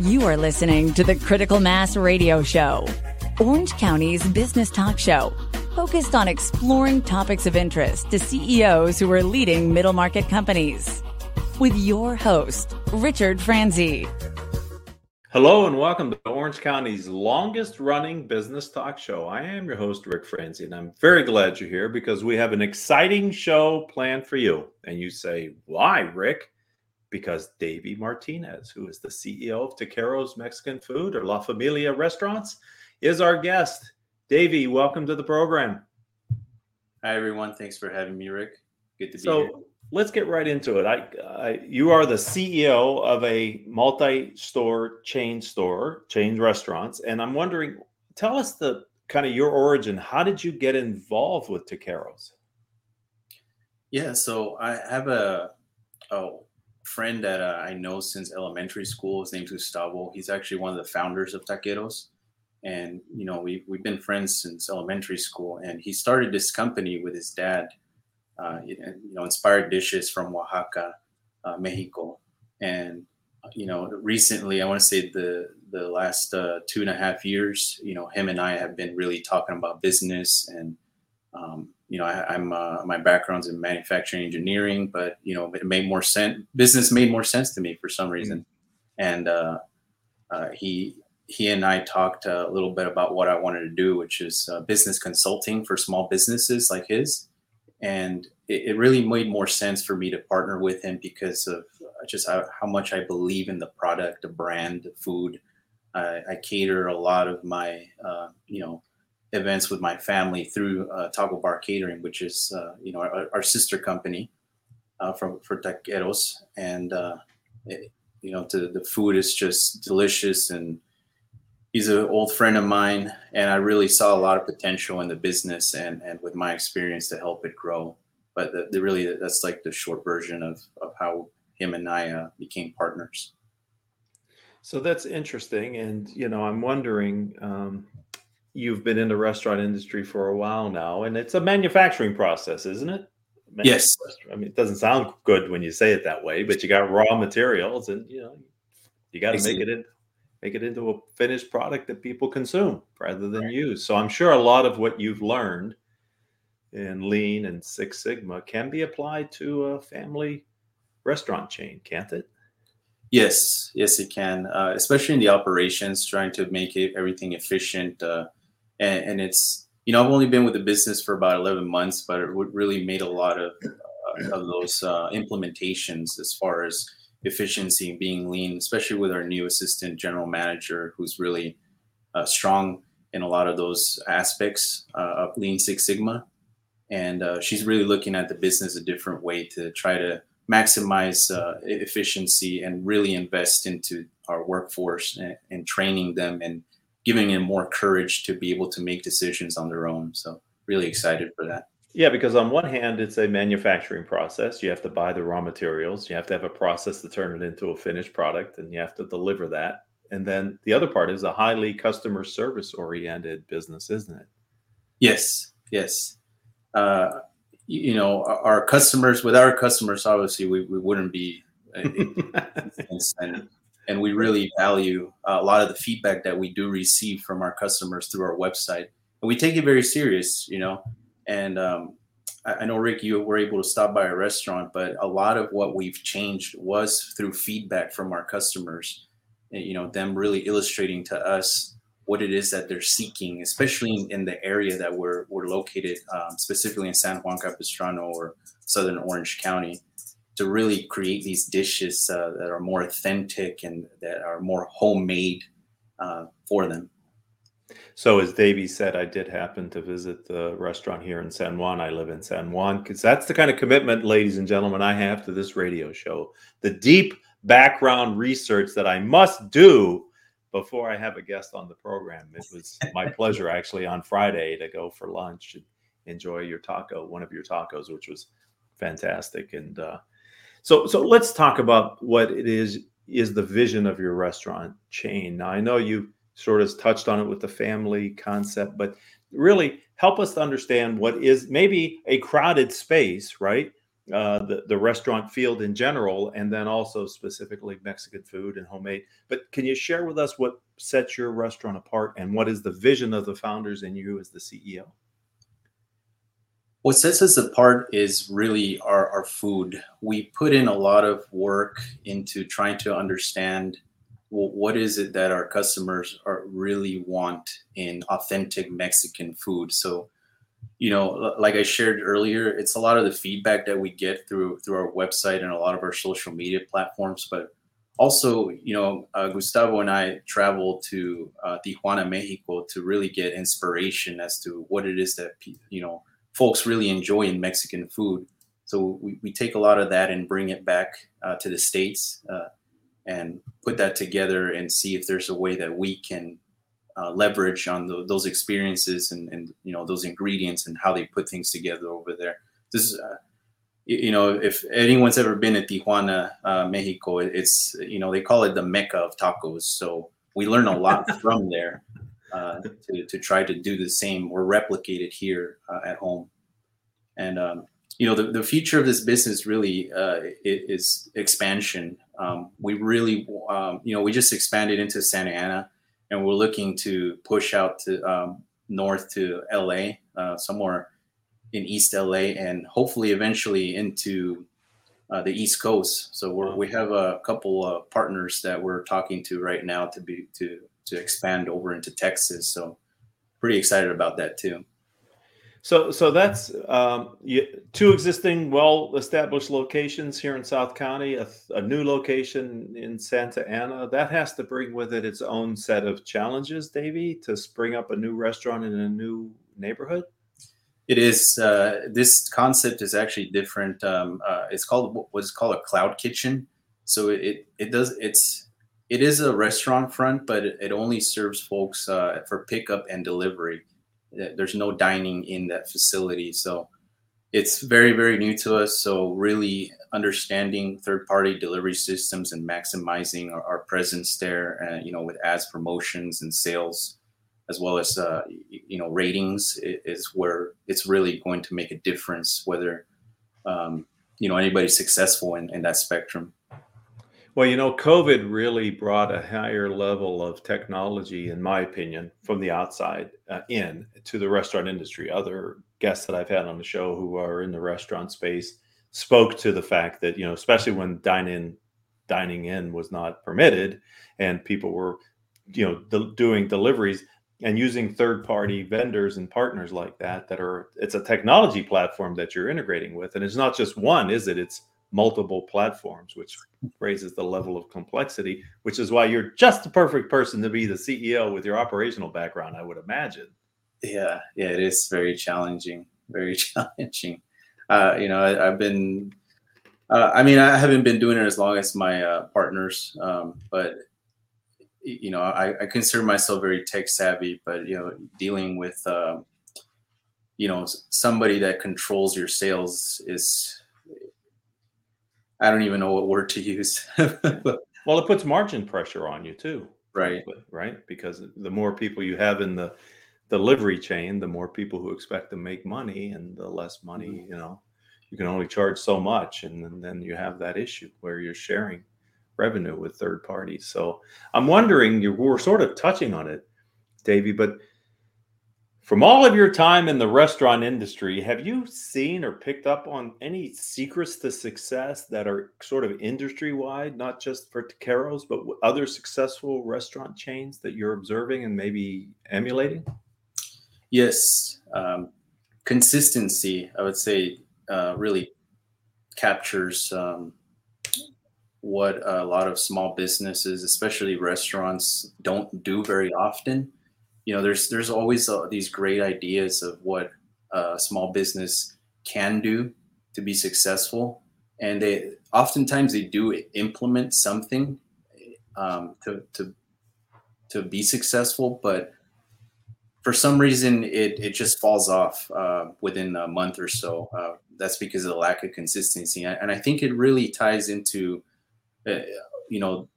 You are listening to the Critical Mass Radio Show, Orange County's business talk show, focused on exploring topics of interest to CEOs who are leading middle market companies. With your host, Richard Franzi. Hello and welcome to Orange County's longest running business talk show. I am your host, Ric Franzi, and I'm very glad you're here because we have an exciting show planned for you. And you say, why, Ric? Because Davey Martinez, who is the CEO of Taqueros Mexican Food or La Familia Restaurants, is our guest. Davey, welcome to the program. Hi, everyone. Thanks for having me, Ric. Good to be so, here. Let's get right into it. I, I, you are the CEO of a multi-store chain store, chain restaurants, and I'm wondering, tell us the kind of your origin. How did you get involved with Taqueros? Yeah, so I have a, a friend that uh, I know since elementary school. His name's Gustavo. He's actually one of the founders of Taqueros. And, you know, we, we've been friends since elementary school. And he started this company with his dad, uh, you know, inspired dishes from Oaxaca, uh, Mexico. And, you know, recently, I want to say the, the last uh, two and a half years, you know, him and I have been really talking about business and, um, you know, I, am uh, my background's in manufacturing engineering, but you know, it made more sense. Business made more sense to me for some reason, mm-hmm. and uh, uh, he he and I talked a little bit about what I wanted to do, which is uh, business consulting for small businesses like his, and it, it, really made more sense for me to partner with him because of just how, how much I believe in the product, the brand, the food. I cater a lot of my, uh, you know events with my family through uh, Taco Bar Catering, which is uh, you know our, our, sister company uh, from for taqueros, and uh, it, you know to, the food is just delicious, and he's an old friend of mine, and I really saw a lot of potential in the business and and with my experience to help it grow. But the, the really that's like the short version of of how him and I uh, became partners. So that's interesting, and you know I'm wondering. Um you've been in the restaurant industry for a while now, and it's a manufacturing process, isn't it? Yes. I mean, it doesn't sound good when you say it that way, but you got raw materials, and you know, you got to make it in, make it into a finished product that people consume rather than right. use. So I'm sure a lot of what you've learned in Lean and Six Sigma can be applied to a family restaurant chain, can't it? Yes, yes, it can, uh, especially in the operations, trying to make it everything efficient. Uh, and, and, it's you know I've only been with the business for about 11 months, but it really made a lot of uh, of those uh, implementations as far as efficiency and being lean, especially with our new assistant general manager, who's really uh, strong in a lot of those aspects uh, of Lean Six Sigma, and uh, she's really looking at the business a different way to try to maximize uh, efficiency and really invest into our workforce and, and training them and giving them more courage to be able to make decisions on their own. So really excited for that. Yeah, because on one hand, it's a manufacturing process. You have to buy the raw materials. You have to have a process to turn it into a finished product, and you have to deliver that. And then the other part is a highly customer service oriented business, isn't it? Yes, yes. Uh, you know, our customers, with our customers, obviously, we, we wouldn't be. and, and we really value a lot of the feedback that we do receive from our customers through our website. And we take it very serious you know? And um, I, I know rick you were able to stop by a restaurant but a lot of what we've changed was through feedback from our customers and, you know them really illustrating to us what it is that they're seeking especially in, in the area that we're, we're located um, specifically in san juan capistrano or southern orange county to really create these dishes uh, that are more authentic and that are more homemade uh, for them. So, as Davey said, I did happen to visit the restaurant here in San Juan. I live in San Juan because that's the kind of commitment, ladies and gentlemen, I have to this radio show. The deep background research that I must do before I have a guest on the program. It was my pleasure actually on Friday to go for lunch and enjoy your taco, one of your tacos, which was fantastic. And uh, so so let's talk about what it is is the vision of your restaurant chain. Now I know you sort of touched on it with the family concept, but really help us to understand what is maybe a crowded space, right? uh, the the restaurant field in general, and then also specifically Mexican food and homemade. But can you share with us what sets your restaurant apart, and what is the vision of the founders and you as the CEO? What sets us apart is really our, our food. We put in a lot of work into trying to understand well, what is it that our customers are really want in authentic Mexican food. So you know, like I shared earlier, it's a lot of the feedback that we get through through our website and a lot of our social media platforms. But also, you know, uh, Gustavo and I travel to uh, Tijuana, Mexico, to really get inspiration as to what it is that you know folks really enjoy in Mexican food. So we, we take a lot of that and bring it back uh, to the states uh, and put that together and see if there's a way that we can uh, leverage on the, those experiences and, and you know those ingredients and how they put things together over there. This is, uh, you know, if anyone's ever been to Tijuana, uh, Mexico, it's you know they call it the mecca of tacos. So we learn a lot from there uh, to to try to do the same or replicate it here uh, at home. And um, you know, the, the future of this business really uh, is expansion. Um, we really, um, you know, we just expanded into Santa Ana and we're looking to push out to um, north to LA, uh, somewhere in East LA, and hopefully eventually into uh, the East Coast. So we we have a couple of partners that we're talking to right now to be to to expand over into Texas. So pretty excited about that too. So, so that's um, you, two existing, well-established locations here in South County. A, a, new location in Santa Ana that has to bring with it its own set of challenges, Davey, to spring up a new restaurant in a new neighborhood. It is. Uh, this concept is actually different. Um, uh, it's called what's called a cloud kitchen. So it it does it's it is a restaurant front, but it, only serves folks uh, for pickup and delivery. There's no dining in that facility so it's very very new to us. So really understanding third party delivery systems and maximizing our, our presence there uh, you know with ads promotions and sales as well as uh, you know ratings is where it's really going to make a difference whether um, you know anybody's successful in, in that spectrum well, you know, COVID really brought a higher level of technology, in my opinion, from the outside uh, in to the restaurant industry. Other guests that I've had on the show who are in the restaurant space spoke to the fact that, you know, especially when dine in, dining in was not permitted and people were, you know, doing deliveries and using third party vendors and partners like that, that are, it's a technology platform that you're integrating with. And it's not just one, is it? It's, multiple platforms, which raises the level of complexity, which is why you're just the perfect person to be the CEO with your operational background, I would imagine. Yeah, yeah, it is very challenging, very challenging. Uh, you know, I, have been, uh, I mean, I haven't been doing it as long as my uh, partners, um, but you know, I, I, consider myself very tech savvy, but you know, dealing with, uh, you know, somebody that controls your sales is I don't even know what word to use. well, it puts margin pressure on you too. Right. Right. Because the more people you have in the delivery chain, the more people who expect to make money and the less money, mm-hmm. you know, you can only charge so much. And then, then you have that issue where you're sharing revenue with third parties. So I'm wondering, you were sort of touching on it, Davey, but from all of your time in the restaurant industry, have you seen or picked up on any secrets to success that are sort of industry wide, not just for Taqueros, but other successful restaurant chains that you're observing and maybe emulating? Yes. Um, consistency, I would say, uh, really captures um, what a lot of small businesses, especially restaurants, don't do very often you know there's there's always uh, these great ideas of what a small business can do to be successful. And they oftentimes they do implement something um, to to to be successful but for some reason it, it just falls off uh, within a month or so. Uh, that's because of the lack of consistency. And i think it really ties into uh, you know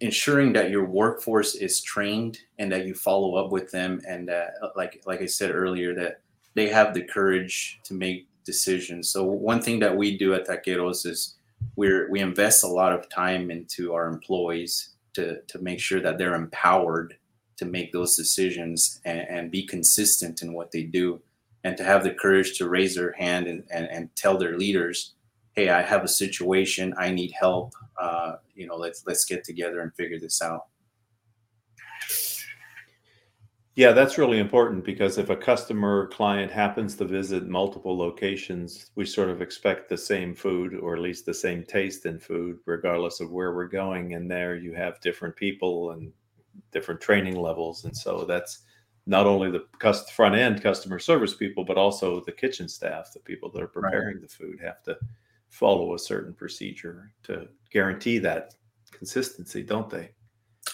ensuring that your workforce is trained and that you follow up with them and like like i said earlier that they have the courage to make decisions. So one thing that we do at Taqueros is we we invest a lot of time into our employees to to make sure that they're empowered to make those decisions and, and be consistent in what they do and to have the courage to raise their hand and, and, and tell their leaders hey i have a situation i need help uh, you know let's let's get together and figure this out yeah that's really important because if a customer client happens to visit multiple locations we sort of expect the same food or at least the same taste in food regardless of where we're going and there you have different people and different training levels and so that's not only the front end customer service people but also the kitchen staff the people that are preparing right. the food have to follow a certain procedure to guarantee that consistency don't they?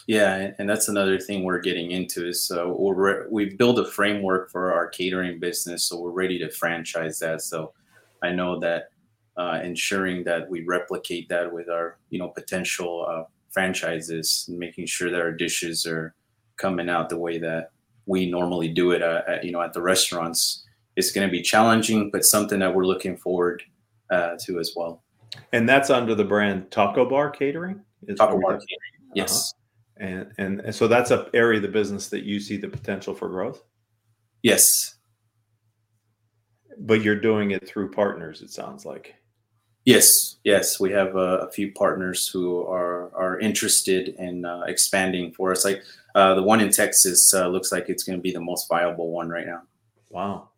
Yeah and that's another thing we're getting into is uh, we're we've built a framework for our catering business so we're ready to franchise that. So i know that uh, ensuring that we replicate that with our you know potential uh, franchises making sure that our dishes are coming out the way that we normally do it uh, at, you know at the restaurants it's going to be challenging but something that we're looking forward uh, to as well. And that's under the brand taco bar catering? Taco bar catering yes. Uh-huh. and, and and so that's a area of the business that you see the potential for growth? Yes. But you're doing it through partners it sounds like. Yes yes. We have a, a few partners who are are interested in uh, expanding for us. Like uh, the one in Texas uh, looks like it's going to be the most viable one right now. Wow.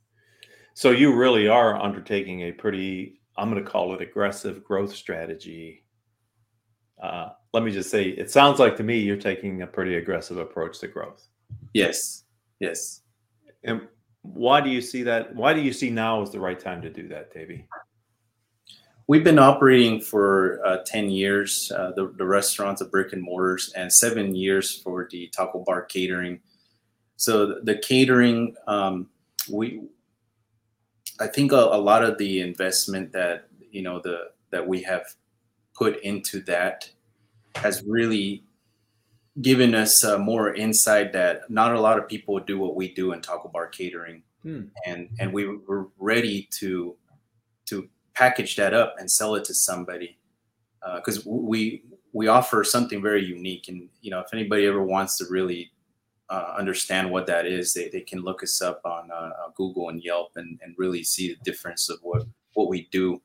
So you really are undertaking a pretty, I'm going to call it aggressive growth strategy. Uh, let me just say, it sounds like to me you're taking a pretty aggressive approach to growth. Yes. Yes. And why do you see that? Why do you see now is the right time to do that, Davey? We've been operating for uh, 10 years, uh, the, the restaurants, the brick and mortars, and seven years for the taco bar catering. So the, the catering, um, we, I think a, a, lot of the investment that, you know, the, that we have put into that has really given us uh, more insight that not a lot of people do what we do in taco bar catering. Hmm. And, and we were ready to, to package that up and sell it to somebody because uh, we we offer something very unique and you know if anybody ever wants to really uh, understand what that is. They, they can look us up on uh, uh google and yelp and, and really see the difference of what what we do.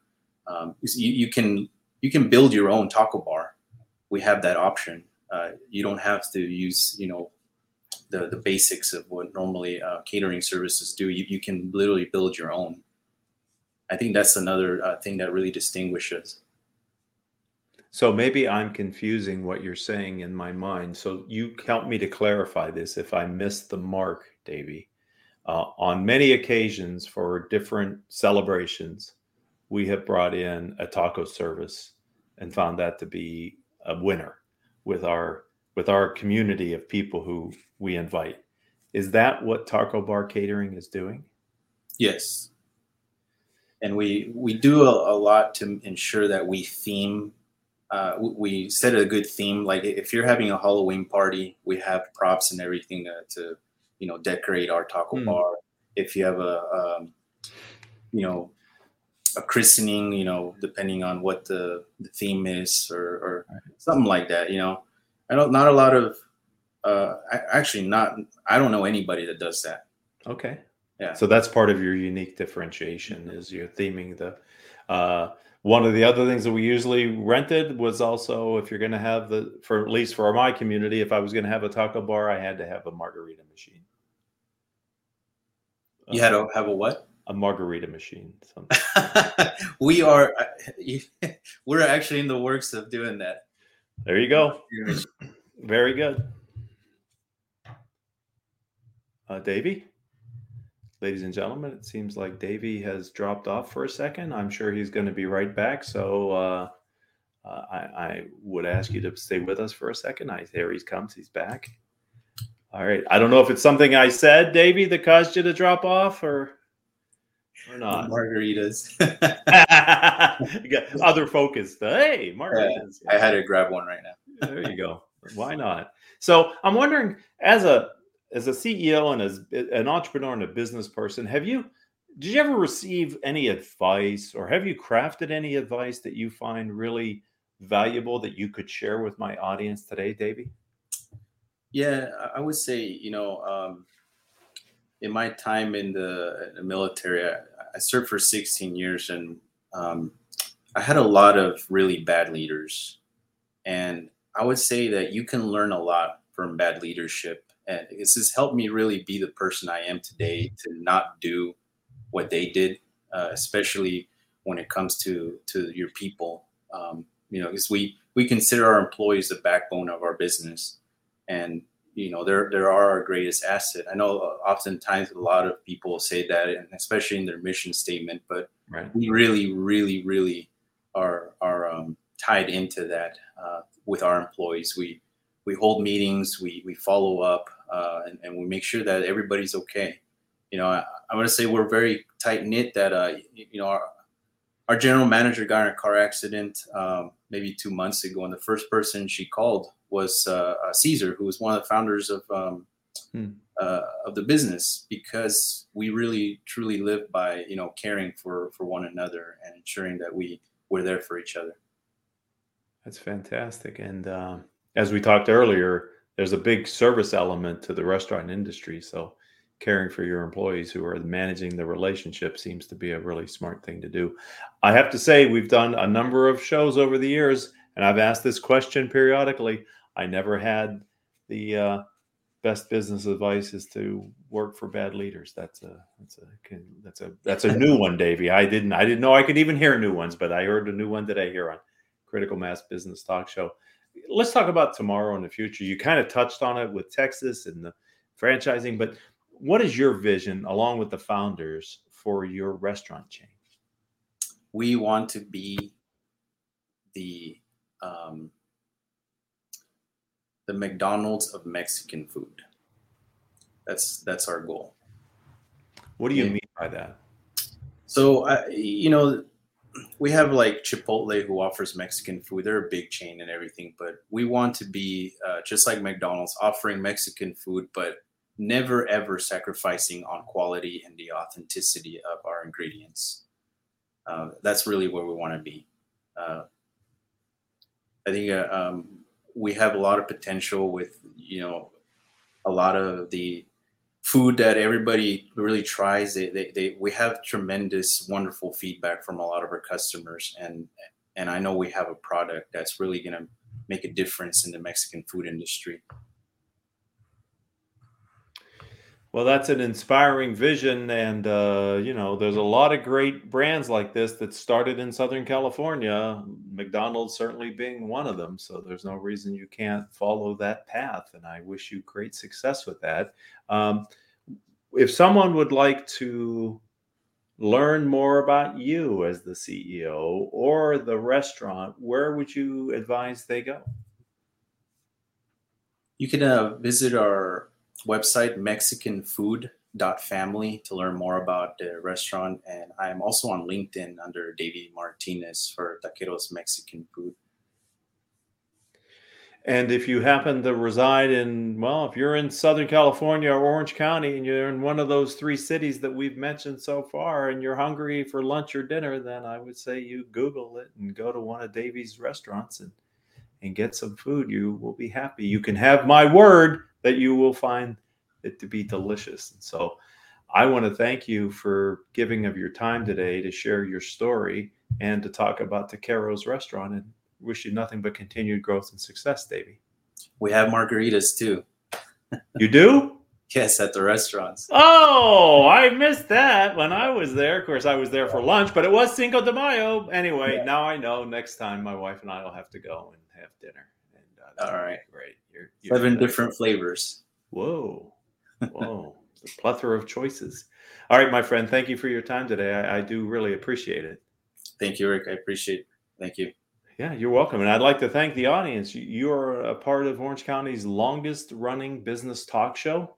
Um, you, you can you can build your own taco bar. We have that option. Uh, you don't have to use you know the, the basics of what normally uh, catering services do. You, you can literally build your own. I think that's another uh, thing that really distinguishes. So maybe I'm confusing what you're saying in my mind. So you help me to clarify this if I missed the mark, Davey. Uh, on many occasions for different celebrations, we have brought in a taco service and found that to be a winner with our with our community of people who we invite. Is that what Taco Bar Catering is doing? Yes and we we do a, a lot to ensure that we theme uh, we set a good theme like if you're having a halloween party we have props and everything to, to you know decorate our taco mm. bar if you have a um, you know a christening you know depending on what the, the theme is or, or something like that you know i don't not a lot of uh actually not i don't know anybody that does that okay yeah. So that's part of your unique differentiation is you're theming the. Uh, one of the other things that we usually rented was also if you're going to have the for at least for my community, if I was going to have a taco bar, I had to have a margarita machine. You had to have a what? A margarita machine. Something. we are. Uh, we're actually in the works of doing that. There you go. Very good. Uh, Davey? Ladies and gentlemen, it seems like Davey has dropped off for a second. I'm sure he's going to be right back. So uh, uh, I, I, would ask you to stay with us for a second. I there he comes. He's back. All right. I don't know if it's something I said, Davey, that caused you to drop off, or or not. Margaritas. other focus. Hey, margaritas. Yeah, I had to grab one right now. there you go. Why not? So I'm wondering, as a as a CEO and as an entrepreneur and a business person, have you did you ever receive any advice or have you crafted any advice that you find really valuable that you could share with my audience today, Davey? Yeah, I would say, you know, um, in my time in the, in the military, I, I, served for 16 years and um, I had a lot of really bad leaders. And I would say that you can learn a lot from bad leadership. And this has helped me really be the person I am today to not do what they did, uh, especially when it comes to to your people. Um, you know, because we we consider our employees the backbone of our business, and you know they're they are our greatest asset. I know oftentimes a lot of people say that, and especially in their mission statement, but right. we really, really, really are are um, tied into that uh, with our employees. We we hold meetings, we we follow up, uh, and, and we make sure that everybody's okay you know, I, am going to say we're very tight knit. That uh, you know, our, our general manager got in a car accident um, maybe two months ago, and the first person she called was uh, uh, Caesar, who was one of the founders of um, hmm. uh, of the business, because we really truly live by you know caring for for one another and ensuring that we we're there for each other. That's fantastic, and as we talked earlier, there's a big service element to the restaurant industry, so caring for your employees who are managing the relationship seems to be a really smart thing to do. I have to say, we've done a number of shows over the years, and I've asked this question periodically. I never had the uh, best business advice is to work for bad leaders. That's a that's a that's a that's a new one, Davey. I didn't I didn't know I could even hear new ones, but I heard a new one today here on Critical Mass Business Talk Show. Let's talk about tomorrow and the future. You kind of touched on it with Texas and the franchising, but what is your vision along with the founders for your restaurant chain? We want to be the um, the mcdonald's of mexican food. That's that's our goal. What do you mean by that? So uh, you know we have like chipotle who offers mexican food they're a big chain and everything but we want to be uh, just like mcdonald's offering mexican food but never ever sacrificing on quality and the authenticity of our ingredients. Uh, that's really where we want to be. Uh, I think uh, um, we have a lot of potential with you know a lot of the food that everybody really tries. They, they, they, we have tremendous, wonderful feedback from a lot of our customers, and and I know we have a product that's really going to make a difference in the Mexican food industry. Well, that's an inspiring vision. And, uh, you know, there's a lot of great brands like this that started in Southern California, McDonald's certainly being one of them. So there's no reason you can't follow that path. And I wish you great success with that. Um, if someone would like to learn more about you as the CEO or the restaurant, where would you advise they go? You can uh, visit our website, mexicanfood.family, to learn more about the restaurant. And I am also on LinkedIn under Davey Martinez for Taqueros Mexican Food. And if you happen to reside in, well, if you're in Southern California or Orange County and you're in one of those three cities that we've mentioned so far and you're hungry for lunch or dinner, then I would say you Google it and go to one of Davey's restaurants and, and get some food. You will be happy. You can have my word that you will find it to be delicious. And so I want to thank you for giving of your time today to share your story and to talk about Taqueros restaurant and wish you nothing but continued growth and success, Davey. We have margaritas too. you do? Yes, at the restaurants. Oh, I missed that when I was there. Of course, I was there for lunch, but it was Cinco de Mayo. Anyway, yeah. now I know next time my wife and I will have to go and have dinner. And uh, all right, great. You're, you're Seven different flavors. Whoa. Whoa. a plethora of choices. All right, my friend. Thank you for your time today. I, I do really appreciate it. Thank you, Ric. I appreciate it. Thank you. Yeah, you're welcome. And I'd like to thank the audience. You are a part of Orange County's longest running business talk show.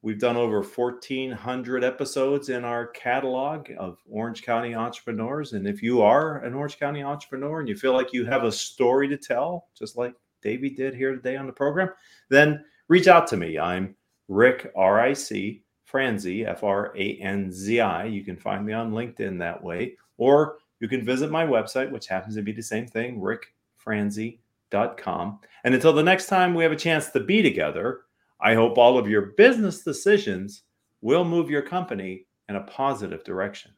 We've done over 1,400 episodes in our catalog of Orange County entrepreneurs. And if you are an Orange County entrepreneur and you feel like you have a story to tell, just like Davey did here today on the program, then reach out to me. I'm Ric, R I C, Franzi, F R A N Z I. You can find me on LinkedIn that way, or you can visit my website, which happens to be the same thing, ricfranzi.com. And until the next time we have a chance to be together, I hope all of your business decisions will move your company in a positive direction.